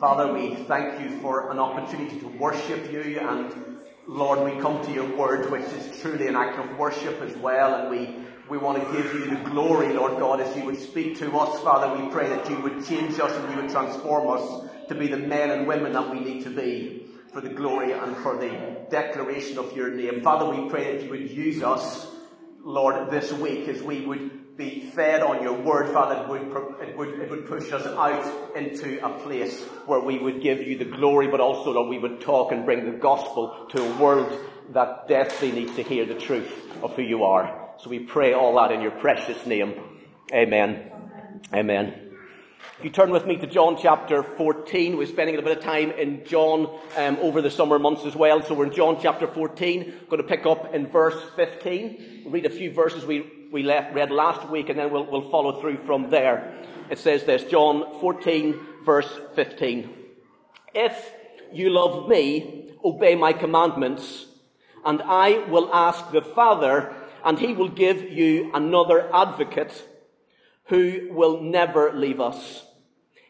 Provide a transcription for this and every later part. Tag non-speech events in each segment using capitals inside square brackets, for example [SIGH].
Father, we thank you for an opportunity to worship you and Lord, we come to your word, which is truly an act of worship as well, and we, we want to give you the glory, Lord God, as you would speak to us, Father. We pray that you would change us and you would transform us to be the men and women that we need to be for the glory and for the declaration of your name. Father, we pray that you would use us, Lord, this week as we would be fed on your word, Father, it would, it would, it would push us out into a place where we would give you the glory, but also, that we would talk and bring the gospel to a world that desperately needs to hear the truth of who you are. So we pray all that in your precious name. Amen. Amen. If you turn with me to John chapter 14, we're spending a bit of time in John um, over the summer months as well. So we're in John chapter 14, going to pick up in verse 15. Read a few verses we we left, read last week, and then we'll, we'll follow through from there. It says this, John 14, verse 15. If you love me, obey my commandments, and I will ask the Father, and he will give you another advocate who will never leave us.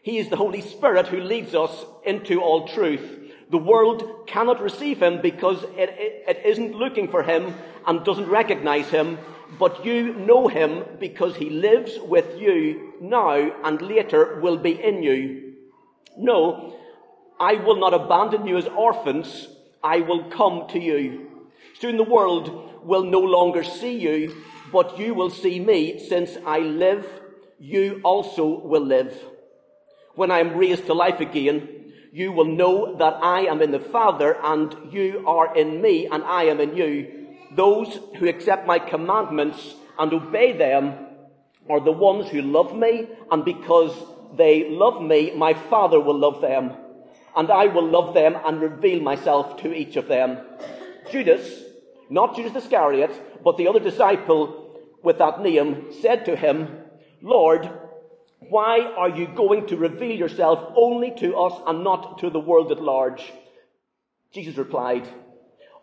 He is the Holy Spirit who leads us into all truth. The world cannot receive him because it, it, it isn't looking for him and doesn't recognize him, but you know him because he lives with you now and later will be in you. No, I will not abandon you as orphans. I will come to you. Soon the world will no longer see you, but you will see me. Since I live, you also will live. When I am raised to life again, you will know that I am in the Father and you are in me and I am in you those who accept my commandments and obey them are the ones who love me, and because they love me, my Father will love them, and I will love them and reveal myself to each of them. Judas, not Judas Iscariot, but the other disciple with that name, said to him, Lord, why are you going to reveal yourself only to us and not to the world at large? Jesus replied,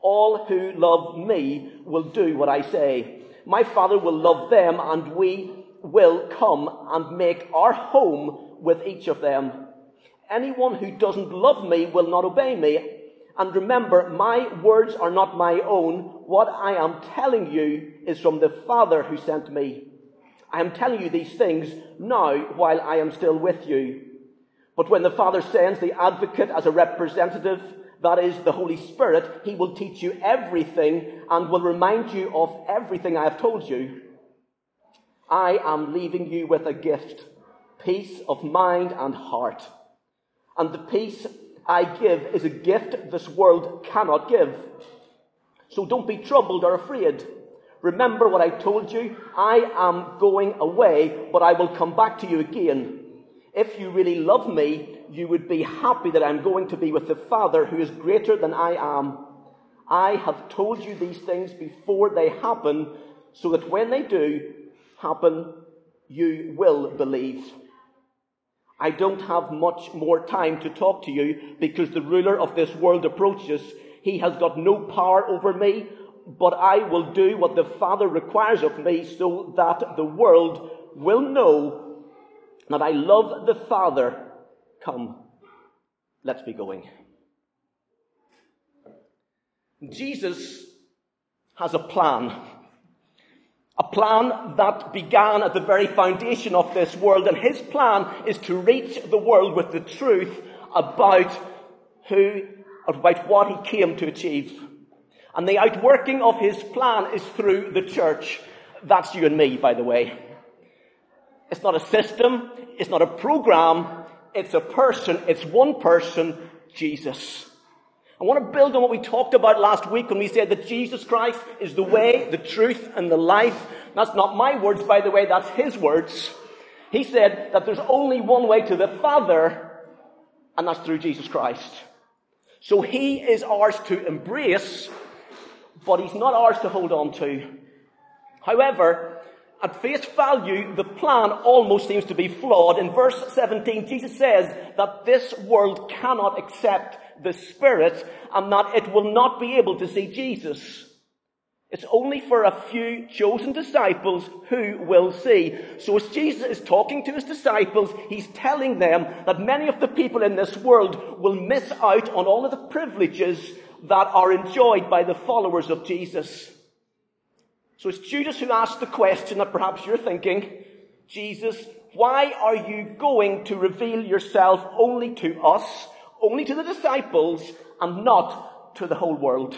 all who love me will do what I say. My Father will love them and we will come and make our home with each of them. Anyone who doesn't love me will not obey me. And remember, my words are not my own. What I am telling you is from the Father who sent me. I am telling you these things now while I am still with you. But when the Father sends the advocate as a representative, that is the Holy Spirit, He will teach you everything and will remind you of everything I have told you. I am leaving you with a gift, peace of mind and heart. And the peace I give is a gift this world cannot give. So don't be troubled or afraid. Remember what I told you. I am going away, but I will come back to you again. If you really love me, you would be happy that I'm going to be with the Father who is greater than I am. I have told you these things before they happen, so that when they do happen, you will believe. I don't have much more time to talk to you because the ruler of this world approaches. He has got no power over me, but I will do what the Father requires of me so that the world will know that I love the Father Come, let's be going. Jesus has a plan. A plan that began at the very foundation of this world, and his plan is to reach the world with the truth about who, about what he came to achieve. And the outworking of his plan is through the church. That's you and me, by the way. It's not a system, it's not a program, it's a person, it's one person, Jesus. I want to build on what we talked about last week when we said that Jesus Christ is the way, the truth, and the life. That's not my words, by the way, that's his words. He said that there's only one way to the Father, and that's through Jesus Christ. So he is ours to embrace, but he's not ours to hold on to. However, at face value, the plan almost seems to be flawed. In verse 17, Jesus says that this world cannot accept the Spirit and that it will not be able to see Jesus. It's only for a few chosen disciples who will see. So as Jesus is talking to his disciples, he's telling them that many of the people in this world will miss out on all of the privileges that are enjoyed by the followers of Jesus. So it's Judas who asks the question that perhaps you're thinking, Jesus, why are you going to reveal yourself only to us, only to the disciples, and not to the whole world?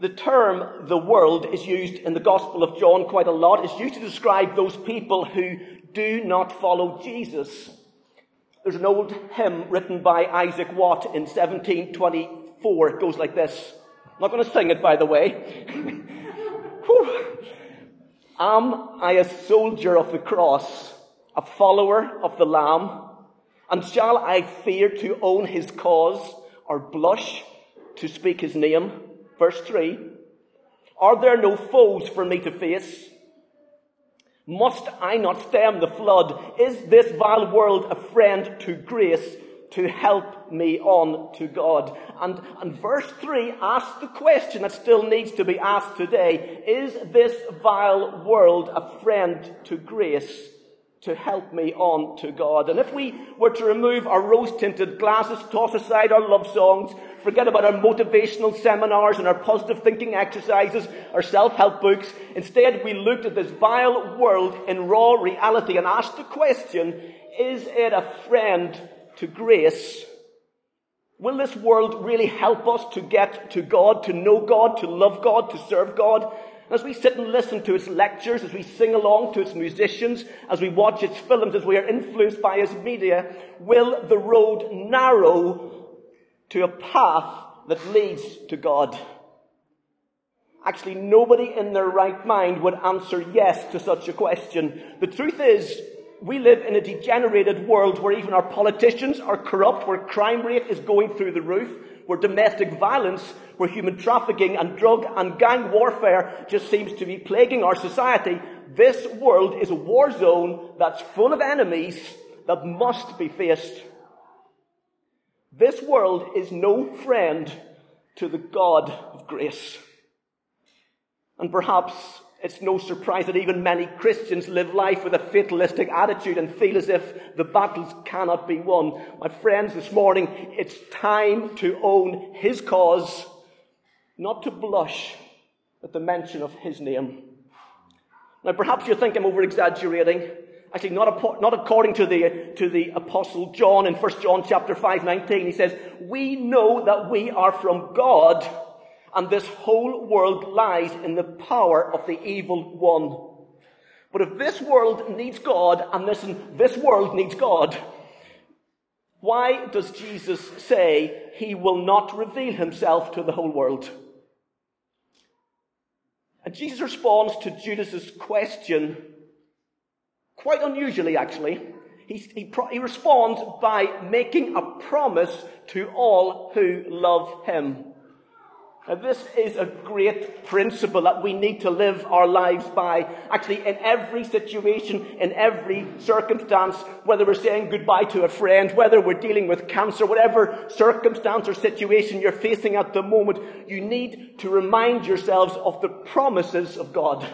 The term the world is used in the Gospel of John quite a lot. It's used to describe those people who do not follow Jesus. There's an old hymn written by Isaac Watt in 1724. It goes like this. I'm not going to sing it, by the way. [LAUGHS] Am I a soldier of the cross, a follower of the Lamb? And shall I fear to own his cause or blush to speak his name? Verse 3 Are there no foes for me to face? Must I not stem the flood? Is this vile world a friend to grace to help me on to God? And, and verse 3 asks the question that still needs to be asked today. Is this vile world a friend to grace to help me on to God? And if we were to remove our rose tinted glasses, toss aside our love songs, forget about our motivational seminars and our positive thinking exercises, our self-help books. Instead, we looked at this vile world in raw reality and asked the question, is it a friend to grace? Will this world really help us to get to God, to know God, to love God, to serve God? As we sit and listen to its lectures, as we sing along to its musicians, as we watch its films, as we are influenced by its media, will the road narrow to a path that leads to God. Actually, nobody in their right mind would answer yes to such a question. The truth is, we live in a degenerated world where even our politicians are corrupt, where crime rate is going through the roof, where domestic violence, where human trafficking and drug and gang warfare just seems to be plaguing our society. This world is a war zone that's full of enemies that must be faced. This world is no friend to the God of grace. And perhaps it's no surprise that even many Christians live life with a fatalistic attitude and feel as if the battles cannot be won. My friends, this morning, it's time to own His cause, not to blush at the mention of His name. Now, perhaps you think I'm over exaggerating. Actually, not, not according to the, to the apostle John in 1 John chapter 5, 19. He says, we know that we are from God and this whole world lies in the power of the evil one. But if this world needs God, and listen, this world needs God, why does Jesus say he will not reveal himself to the whole world? And Jesus responds to Judas's question Quite unusually, actually. He, he, he responds by making a promise to all who love him. Now, this is a great principle that we need to live our lives by. Actually, in every situation, in every circumstance, whether we're saying goodbye to a friend, whether we're dealing with cancer, whatever circumstance or situation you're facing at the moment, you need to remind yourselves of the promises of God.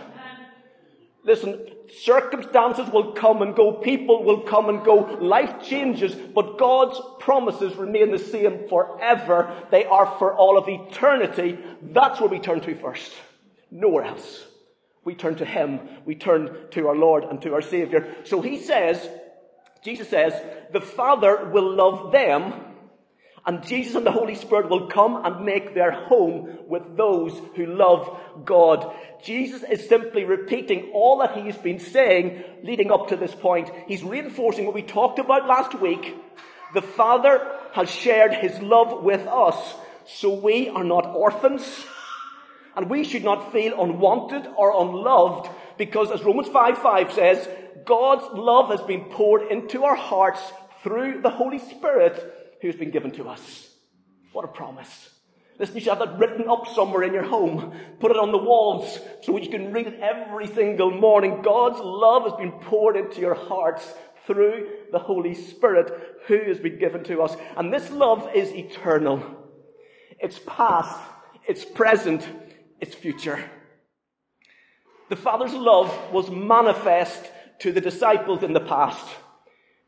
Listen, circumstances will come and go, people will come and go, life changes, but God's promises remain the same forever. They are for all of eternity. That's where we turn to first. Nowhere else. We turn to Him. We turn to our Lord and to our Savior. So He says, Jesus says, the Father will love them and Jesus and the Holy Spirit will come and make their home with those who love God. Jesus is simply repeating all that he's been saying leading up to this point. He's reinforcing what we talked about last week. The Father has shared his love with us, so we are not orphans. And we should not feel unwanted or unloved because as Romans 5 5 says, God's love has been poured into our hearts through the Holy Spirit who's been given to us. What a promise. Listen, you should have that written up somewhere in your home. Put it on the walls so you can read it every single morning. God's love has been poured into your hearts through the Holy Spirit who has been given to us. And this love is eternal. It's past, it's present, its future. The Father's love was manifest to the disciples in the past.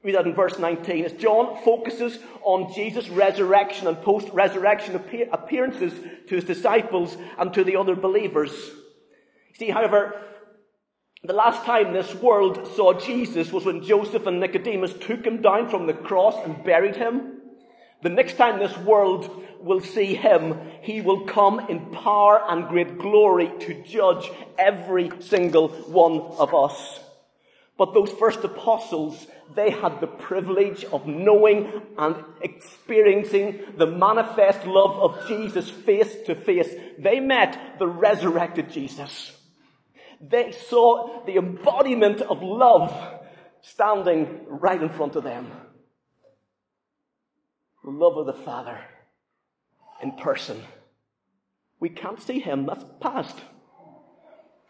Read that in verse 19. As John focuses on Jesus' resurrection and post-resurrection appearances to his disciples and to the other believers. See, however, the last time this world saw Jesus was when Joseph and Nicodemus took him down from the cross and buried him. The next time this world will see him, he will come in power and great glory to judge every single one of us. But those first apostles, they had the privilege of knowing and experiencing the manifest love of Jesus face to face. They met the resurrected Jesus. They saw the embodiment of love standing right in front of them. The love of the Father in person. We can't see him, that's past.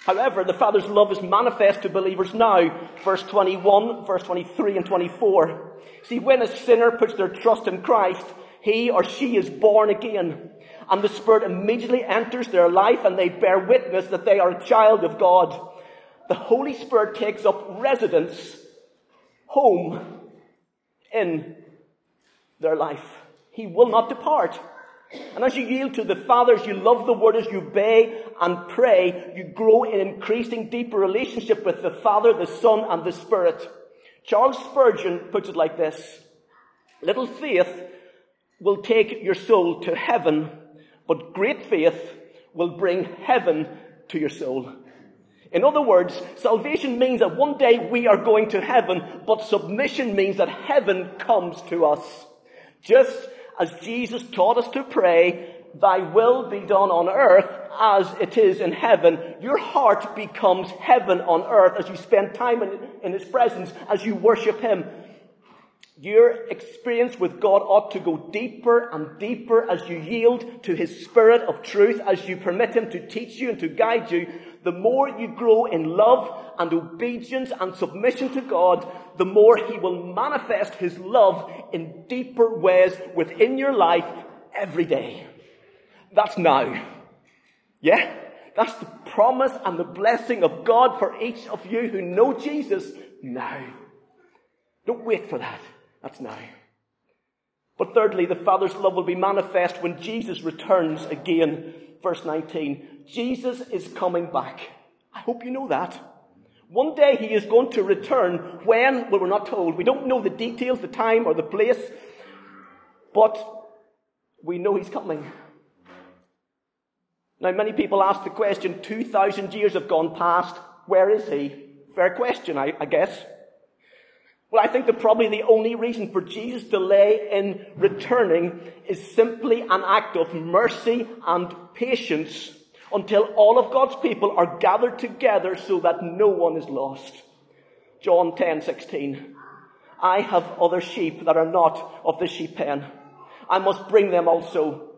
However, the Father's love is manifest to believers now. Verse 21, verse 23 and 24. See, when a sinner puts their trust in Christ, he or she is born again and the Spirit immediately enters their life and they bear witness that they are a child of God. The Holy Spirit takes up residence, home, in their life. He will not depart. And as you yield to the Father, as you love the Word, as you obey and pray, you grow in increasing deeper relationship with the Father, the Son, and the Spirit. Charles Spurgeon puts it like this. Little faith will take your soul to heaven but great faith will bring heaven to your soul. In other words, salvation means that one day we are going to heaven, but submission means that heaven comes to us. Just as Jesus taught us to pray, thy will be done on earth as it is in heaven. Your heart becomes heaven on earth as you spend time in, in His presence, as you worship Him. Your experience with God ought to go deeper and deeper as you yield to His Spirit of truth, as you permit Him to teach you and to guide you. The more you grow in love and obedience and submission to God, the more He will manifest His love in deeper ways within your life every day. That's now. Yeah? That's the promise and the blessing of God for each of you who know Jesus now. Don't wait for that. That's now. But thirdly, the Father's love will be manifest when Jesus returns again. Verse 19. Jesus is coming back. I hope you know that. One day he is going to return. When? Well, we're not told. We don't know the details, the time, or the place. But we know he's coming. Now, many people ask the question 2,000 years have gone past. Where is he? Fair question, I, I guess. Well, I think that probably the only reason for Jesus' delay in returning is simply an act of mercy and patience until all of God's people are gathered together so that no one is lost. John 10, 16. I have other sheep that are not of the sheep pen. I must bring them also.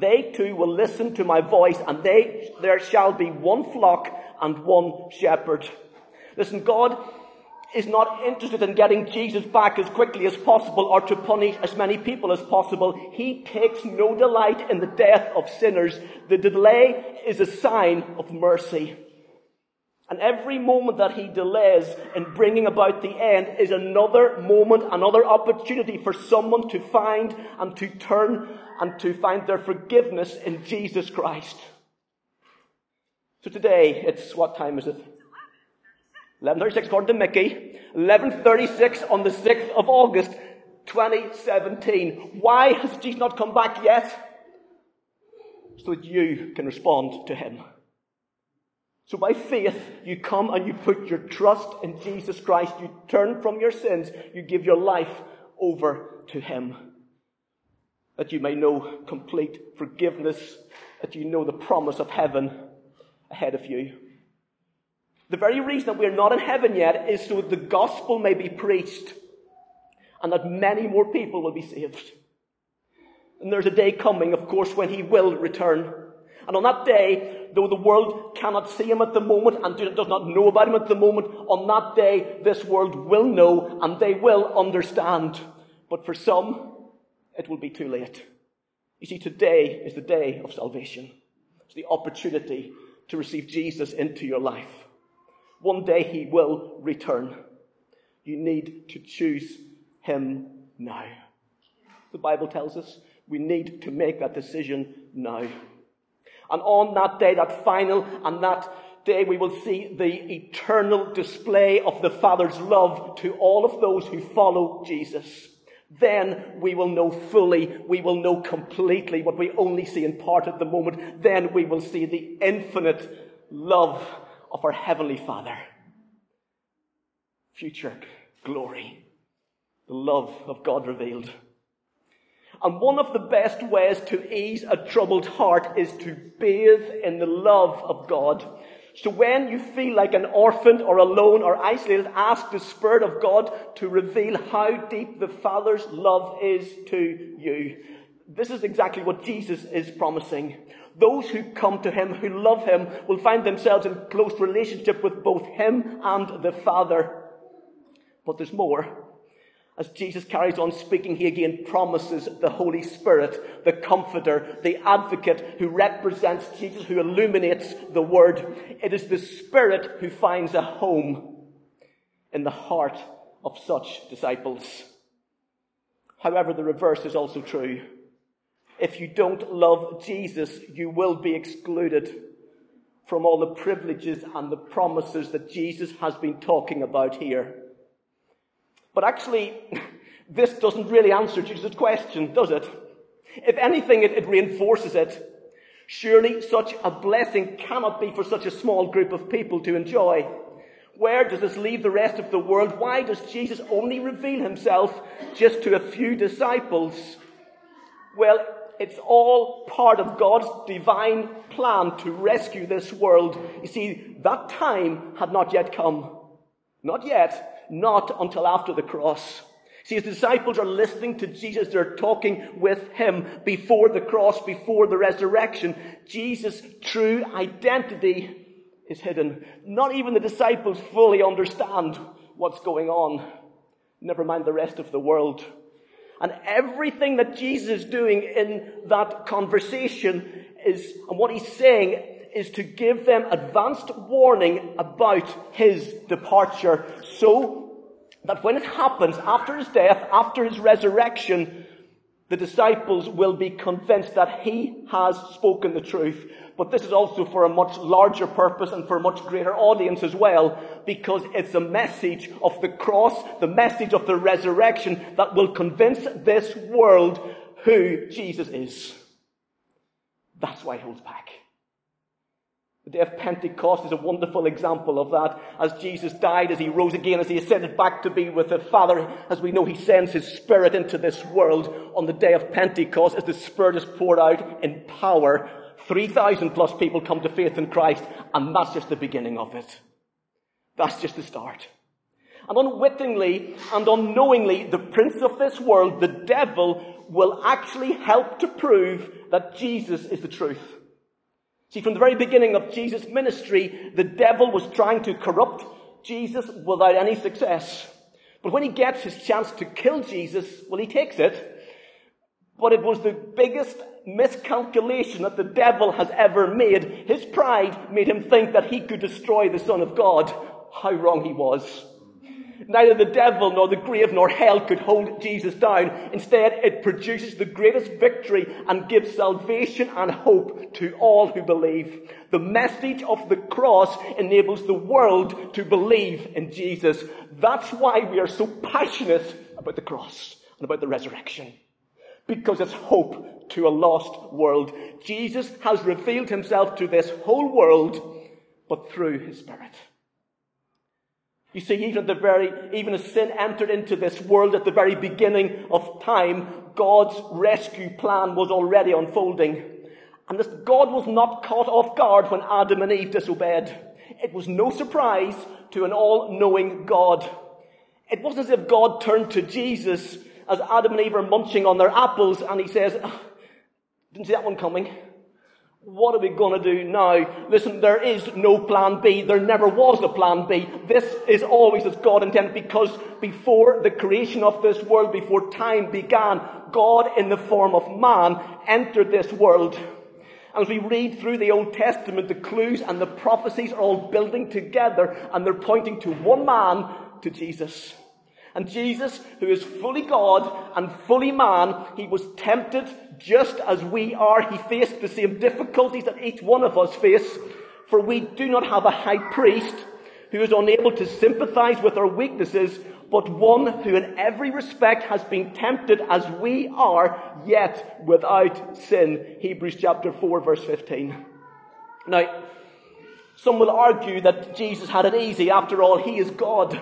They too will listen to my voice and they, there shall be one flock and one shepherd. Listen, God is not interested in getting Jesus back as quickly as possible or to punish as many people as possible. He takes no delight in the death of sinners. The delay is a sign of mercy. And every moment that he delays in bringing about the end is another moment, another opportunity for someone to find and to turn and to find their forgiveness in Jesus Christ. So today, it's what time is it? 1136 according to Mickey. 1136 on the 6th of August 2017. Why has Jesus not come back yet? So that you can respond to him. So by faith, you come and you put your trust in Jesus Christ. You turn from your sins. You give your life over to him. That you may know complete forgiveness. That you know the promise of heaven ahead of you. The very reason that we're not in heaven yet is so that the gospel may be preached and that many more people will be saved. And there's a day coming, of course, when he will return. And on that day, though the world cannot see him at the moment and does not know about him at the moment, on that day, this world will know and they will understand. But for some, it will be too late. You see, today is the day of salvation. It's the opportunity to receive Jesus into your life. One day he will return. You need to choose him now. The Bible tells us we need to make that decision now. And on that day, that final and that day, we will see the eternal display of the Father's love to all of those who follow Jesus. Then we will know fully, we will know completely what we only see in part at the moment. Then we will see the infinite love of our Heavenly Father. Future glory. The love of God revealed. And one of the best ways to ease a troubled heart is to bathe in the love of God. So when you feel like an orphan or alone or isolated, ask the Spirit of God to reveal how deep the Father's love is to you. This is exactly what Jesus is promising. Those who come to Him, who love Him, will find themselves in close relationship with both Him and the Father. But there's more. As Jesus carries on speaking, he again promises the Holy Spirit, the Comforter, the Advocate who represents Jesus, who illuminates the Word. It is the Spirit who finds a home in the heart of such disciples. However, the reverse is also true. If you don't love Jesus, you will be excluded from all the privileges and the promises that Jesus has been talking about here. But actually, [LAUGHS] this doesn't really answer Jesus' question, does it? If anything, it, it reinforces it. Surely such a blessing cannot be for such a small group of people to enjoy. Where does this leave the rest of the world? Why does Jesus only reveal himself just to a few disciples? Well, it's all part of God's divine plan to rescue this world. You see, that time had not yet come. Not yet not until after the cross. See, his disciples are listening to Jesus. They're talking with him before the cross, before the resurrection. Jesus' true identity is hidden. Not even the disciples fully understand what's going on. Never mind the rest of the world. And everything that Jesus is doing in that conversation is, and what he's saying is to give them advanced warning about his departure so that when it happens after his death, after his resurrection, the disciples will be convinced that he has spoken the truth. But this is also for a much larger purpose and for a much greater audience as well, because it's a message of the cross, the message of the resurrection that will convince this world who Jesus is. That's why he holds back. The day of Pentecost is a wonderful example of that. As Jesus died, as he rose again, as he ascended back to be with the Father, as we know he sends his Spirit into this world on the day of Pentecost, as the Spirit is poured out in power, 3,000 plus people come to faith in Christ, and that's just the beginning of it. That's just the start. And unwittingly and unknowingly, the prince of this world, the devil, will actually help to prove that Jesus is the truth. See, from the very beginning of Jesus' ministry, the devil was trying to corrupt Jesus without any success. But when he gets his chance to kill Jesus, well, he takes it. But it was the biggest miscalculation that the devil has ever made. His pride made him think that he could destroy the Son of God. How wrong he was. Neither the devil nor the grave nor hell could hold Jesus down. Instead, it produces the greatest victory and gives salvation and hope to all who believe. The message of the cross enables the world to believe in Jesus. That's why we are so passionate about the cross and about the resurrection. Because it's hope to a lost world. Jesus has revealed himself to this whole world, but through his Spirit. You see, even at the very, even as sin entered into this world at the very beginning of time, God's rescue plan was already unfolding. And this, God was not caught off guard when Adam and Eve disobeyed. It was no surprise to an all-knowing God. It wasn't as if God turned to Jesus as Adam and Eve are munching on their apples and he says, ah, didn't see that one coming. What are we going to do now? Listen, there is no plan B. There never was a plan B. This is always as God intended because before the creation of this world, before time began, God in the form of man entered this world. And as we read through the Old Testament, the clues and the prophecies are all building together and they're pointing to one man, to Jesus. And Jesus, who is fully God and fully man, he was tempted just as we are. He faced the same difficulties that each one of us face. For we do not have a high priest who is unable to sympathize with our weaknesses, but one who in every respect has been tempted as we are, yet without sin. Hebrews chapter 4 verse 15. Now, some will argue that Jesus had it easy. After all, he is God.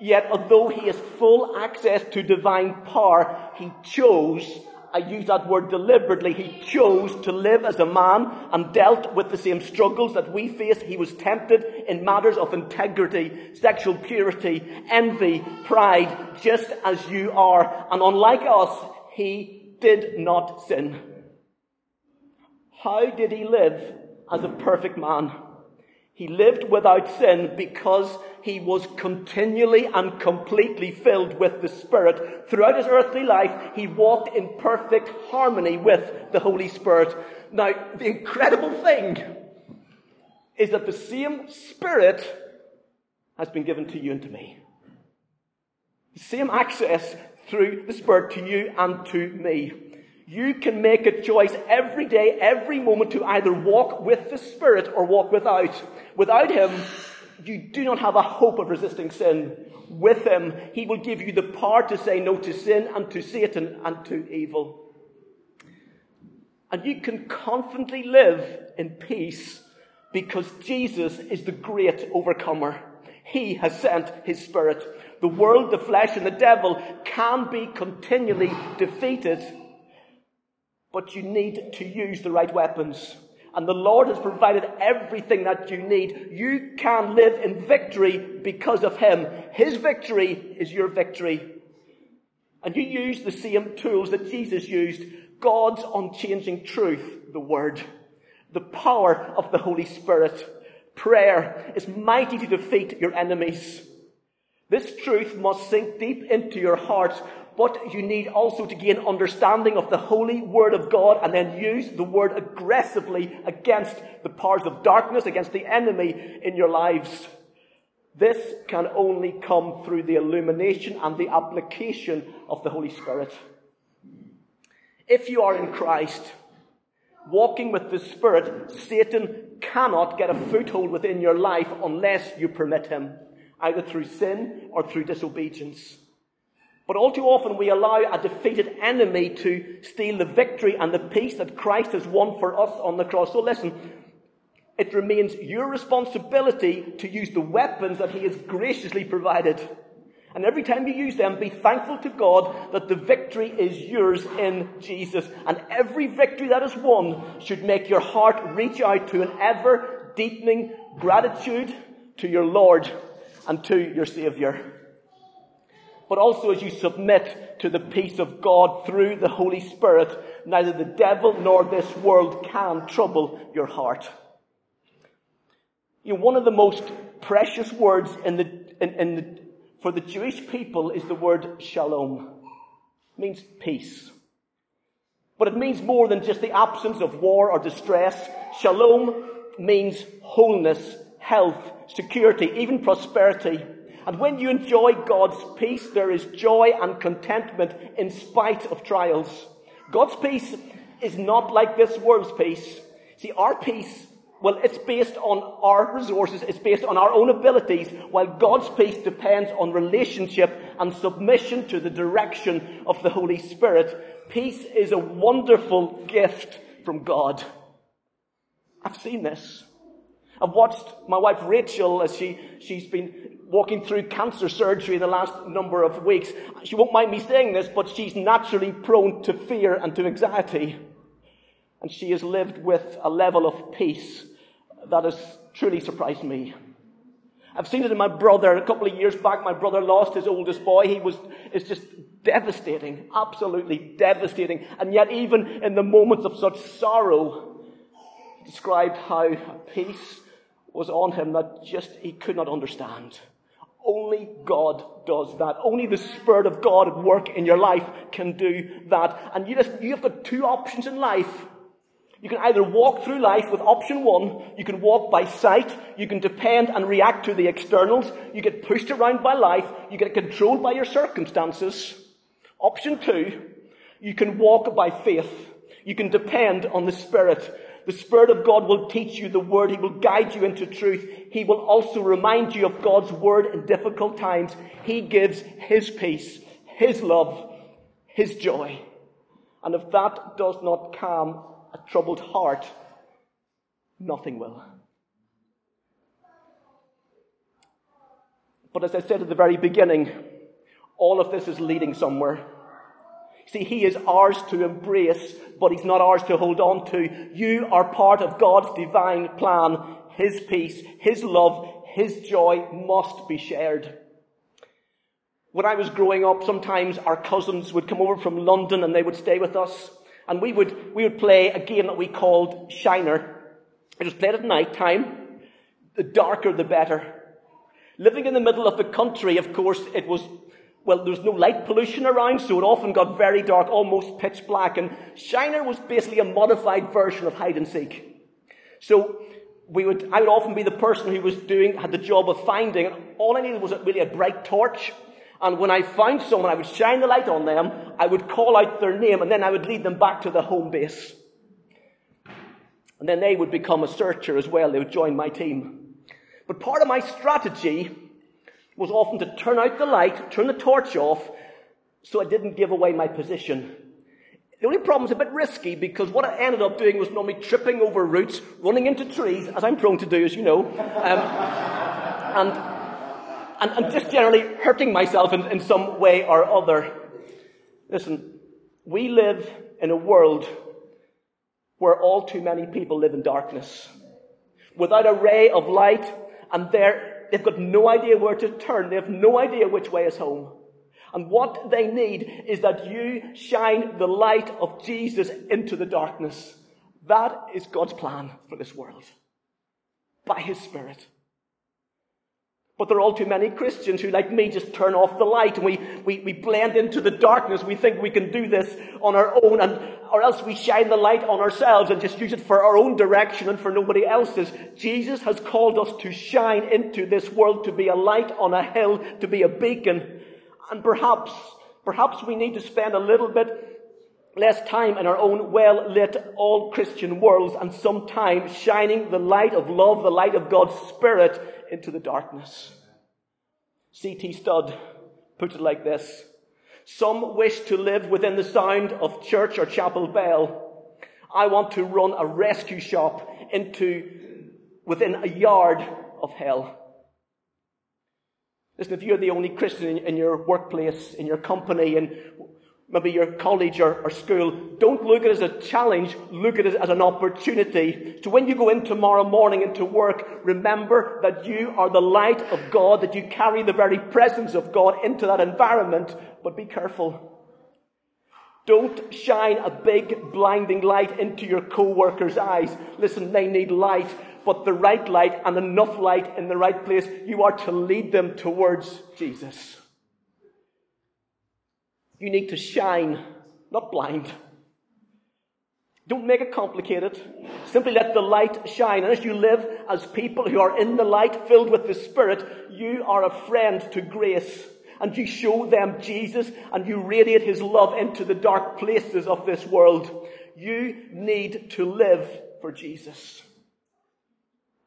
Yet, although he has full access to divine power, he chose, I use that word deliberately, he chose to live as a man and dealt with the same struggles that we face. He was tempted in matters of integrity, sexual purity, envy, pride, just as you are. And unlike us, he did not sin. How did he live as a perfect man? He lived without sin because he was continually and completely filled with the Spirit. Throughout his earthly life, he walked in perfect harmony with the Holy Spirit. Now, the incredible thing is that the same Spirit has been given to you and to me. The same access through the Spirit to you and to me. You can make a choice every day, every moment to either walk with the Spirit or walk without. Without Him, you do not have a hope of resisting sin. With Him, He will give you the power to say no to sin and to Satan and to evil. And you can confidently live in peace because Jesus is the great overcomer. He has sent His Spirit. The world, the flesh, and the devil can be continually defeated but you need to use the right weapons. And the Lord has provided everything that you need. You can live in victory because of Him. His victory is your victory. And you use the same tools that Jesus used God's unchanging truth, the Word, the power of the Holy Spirit. Prayer is mighty to defeat your enemies. This truth must sink deep into your heart but you need also to gain understanding of the holy word of God and then use the word aggressively against the powers of darkness, against the enemy in your lives. This can only come through the illumination and the application of the Holy Spirit. If you are in Christ, walking with the Spirit, Satan cannot get a foothold within your life unless you permit him, either through sin or through disobedience. But all too often we allow a defeated enemy to steal the victory and the peace that Christ has won for us on the cross. So listen, it remains your responsibility to use the weapons that He has graciously provided. And every time you use them, be thankful to God that the victory is yours in Jesus. And every victory that is won should make your heart reach out to an ever deepening gratitude to your Lord and to your Savior but also as you submit to the peace of God through the Holy Spirit, neither the devil nor this world can trouble your heart. You know, one of the most precious words in the, in, in the, for the Jewish people is the word shalom. It means peace. But it means more than just the absence of war or distress. Shalom means wholeness, health, security, even prosperity. And when you enjoy God's peace, there is joy and contentment in spite of trials. God's peace is not like this world's peace. See, our peace, well, it's based on our resources, it's based on our own abilities, while God's peace depends on relationship and submission to the direction of the Holy Spirit. Peace is a wonderful gift from God. I've seen this. I've watched my wife Rachel as she, she's been walking through cancer surgery the last number of weeks. She won't mind me saying this, but she's naturally prone to fear and to anxiety. And she has lived with a level of peace that has truly surprised me. I've seen it in my brother. A couple of years back, my brother lost his oldest boy. He was, it's just devastating. Absolutely devastating. And yet even in the moments of such sorrow, he described how peace was on him that just he could not understand. Only God does that. Only the Spirit of God at work in your life can do that. And you just, you have got two options in life. You can either walk through life with option one, you can walk by sight, you can depend and react to the externals, you get pushed around by life, you get controlled by your circumstances. Option two, you can walk by faith. You can depend on the Spirit. The Spirit of God will teach you the Word. He will guide you into truth. He will also remind you of God's Word in difficult times. He gives His peace, His love, His joy. And if that does not calm a troubled heart, nothing will. But as I said at the very beginning, all of this is leading somewhere. See, He is ours to embrace, but He's not ours to hold on to. You are part of God's divine plan. His peace, His love, His joy must be shared. When I was growing up, sometimes our cousins would come over from London and they would stay with us. And we would, we would play a game that we called Shiner. It was played at night time. The darker the better. Living in the middle of the country, of course, it was well, there was no light pollution around, so it often got very dark, almost pitch black. And Shiner was basically a modified version of hide and seek. So we would, I would often be the person who was doing, had the job of finding, and all I needed was really a bright torch. And when I found someone, I would shine the light on them, I would call out their name, and then I would lead them back to the home base. And then they would become a searcher as well. They would join my team. But part of my strategy was often to turn out the light, turn the torch off, so I didn't give away my position. The only problem was a bit risky because what I ended up doing was normally tripping over roots, running into trees, as I'm prone to do, as you know, um, [LAUGHS] and, and, and, just generally hurting myself in, in some way or other. Listen, we live in a world where all too many people live in darkness. Without a ray of light, and there They've got no idea where to turn. They have no idea which way is home. And what they need is that you shine the light of Jesus into the darkness. That is God's plan for this world. By His Spirit. But there are all too many Christians who, like me, just turn off the light and we, we, we blend into the darkness. We think we can do this on our own and, or else we shine the light on ourselves and just use it for our own direction and for nobody else's. Jesus has called us to shine into this world, to be a light on a hill, to be a beacon. And perhaps, perhaps we need to spend a little bit less time in our own well-lit, all Christian worlds and some time shining the light of love, the light of God's Spirit into the darkness. C.T. Studd put it like this. Some wish to live within the sound of church or chapel bell. I want to run a rescue shop into within a yard of hell. Listen, if you're the only Christian in, your workplace, in your company, and maybe your college or, or, school, don't look at it as a challenge, look at it as an opportunity. So when you go in tomorrow morning into work, remember that you are the light of God, that you carry the very presence of God into that environment, but be careful. Don't shine a big blinding light into your co-workers' eyes. Listen, they need light, but the right light and enough light in the right place, you are to lead them towards Jesus. You need to shine, not blind. Don't make it complicated. Simply let the light shine. And as you live as people who are in the light, filled with the Spirit, you are a friend to grace. And you show them Jesus and you radiate His love into the dark places of this world. You need to live for Jesus.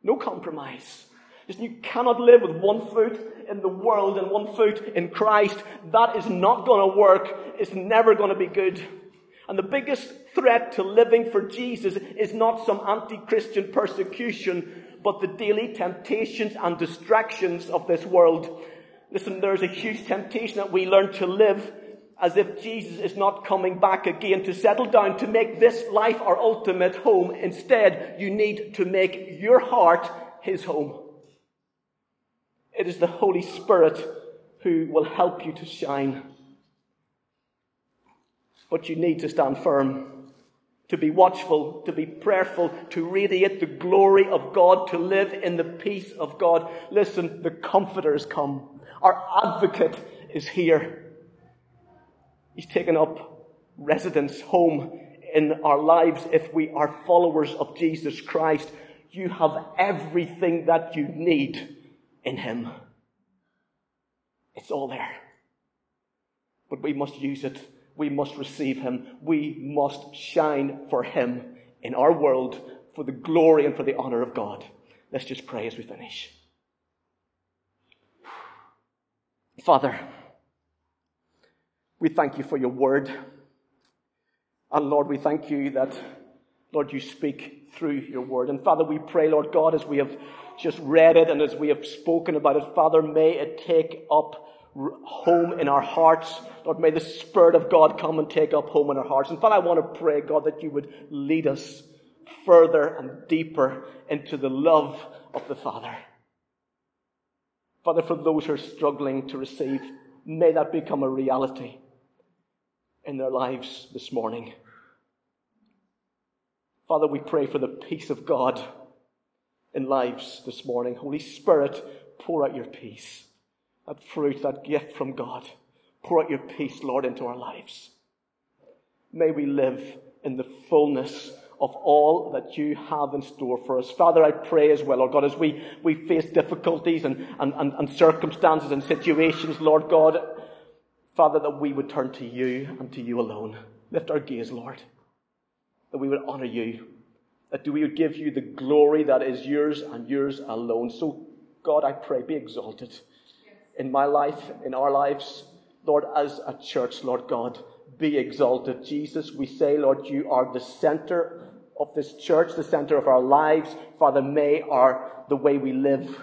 No compromise. You cannot live with one foot in the world and one foot in Christ. That is not going to work. It's never going to be good. And the biggest threat to living for Jesus is not some anti-Christian persecution, but the daily temptations and distractions of this world. Listen, there's a huge temptation that we learn to live as if Jesus is not coming back again to settle down to make this life our ultimate home. Instead, you need to make your heart his home. It is the Holy Spirit who will help you to shine. But you need to stand firm, to be watchful, to be prayerful, to radiate the glory of God, to live in the peace of God. Listen, the Comforter has come. Our advocate is here. He's taken up residence home in our lives if we are followers of Jesus Christ. You have everything that you need in Him. It's all there. But we must use it. We must receive Him. We must shine for Him in our world for the glory and for the honor of God. Let's just pray as we finish. Father, we thank you for your word. And Lord, we thank you that, Lord, you speak through your word. And Father, we pray, Lord God, as we have just read it and as we have spoken about it, Father, may it take up home in our hearts. Lord, may the Spirit of God come and take up home in our hearts. And Father, I want to pray, God, that you would lead us further and deeper into the love of the Father. Father, for those who are struggling to receive, may that become a reality in their lives this morning. Father, we pray for the peace of God in lives this morning. Holy Spirit, pour out your peace, that fruit, that gift from God. Pour out your peace, Lord, into our lives. May we live in the fullness of all that you have in store for us. Father, I pray as well, Lord God, as we, we face difficulties and, and, and, and circumstances and situations, Lord God, Father, that we would turn to you and to you alone. Lift our gaze, Lord. That we would honor you. That do we would give you the glory that is yours and yours alone. So, God, I pray, be exalted in my life, in our lives. Lord, as a church, Lord God, be exalted. Jesus, we say, Lord, you are the center of this church, the center of our lives. Father, may our, the way we live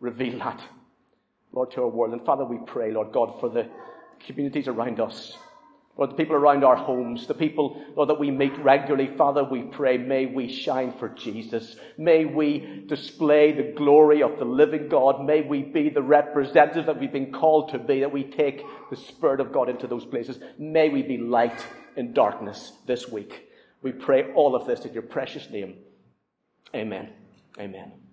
reveal that, Lord, to our world. And Father, we pray, Lord God, for the communities around us. Lord, the people around our homes, the people, Lord, that we meet regularly, Father, we pray, may we shine for Jesus. May we display the glory of the living God. May we be the representative that we've been called to be, that we take the Spirit of God into those places. May we be light in darkness this week. We pray all of this in your precious name. Amen. Amen.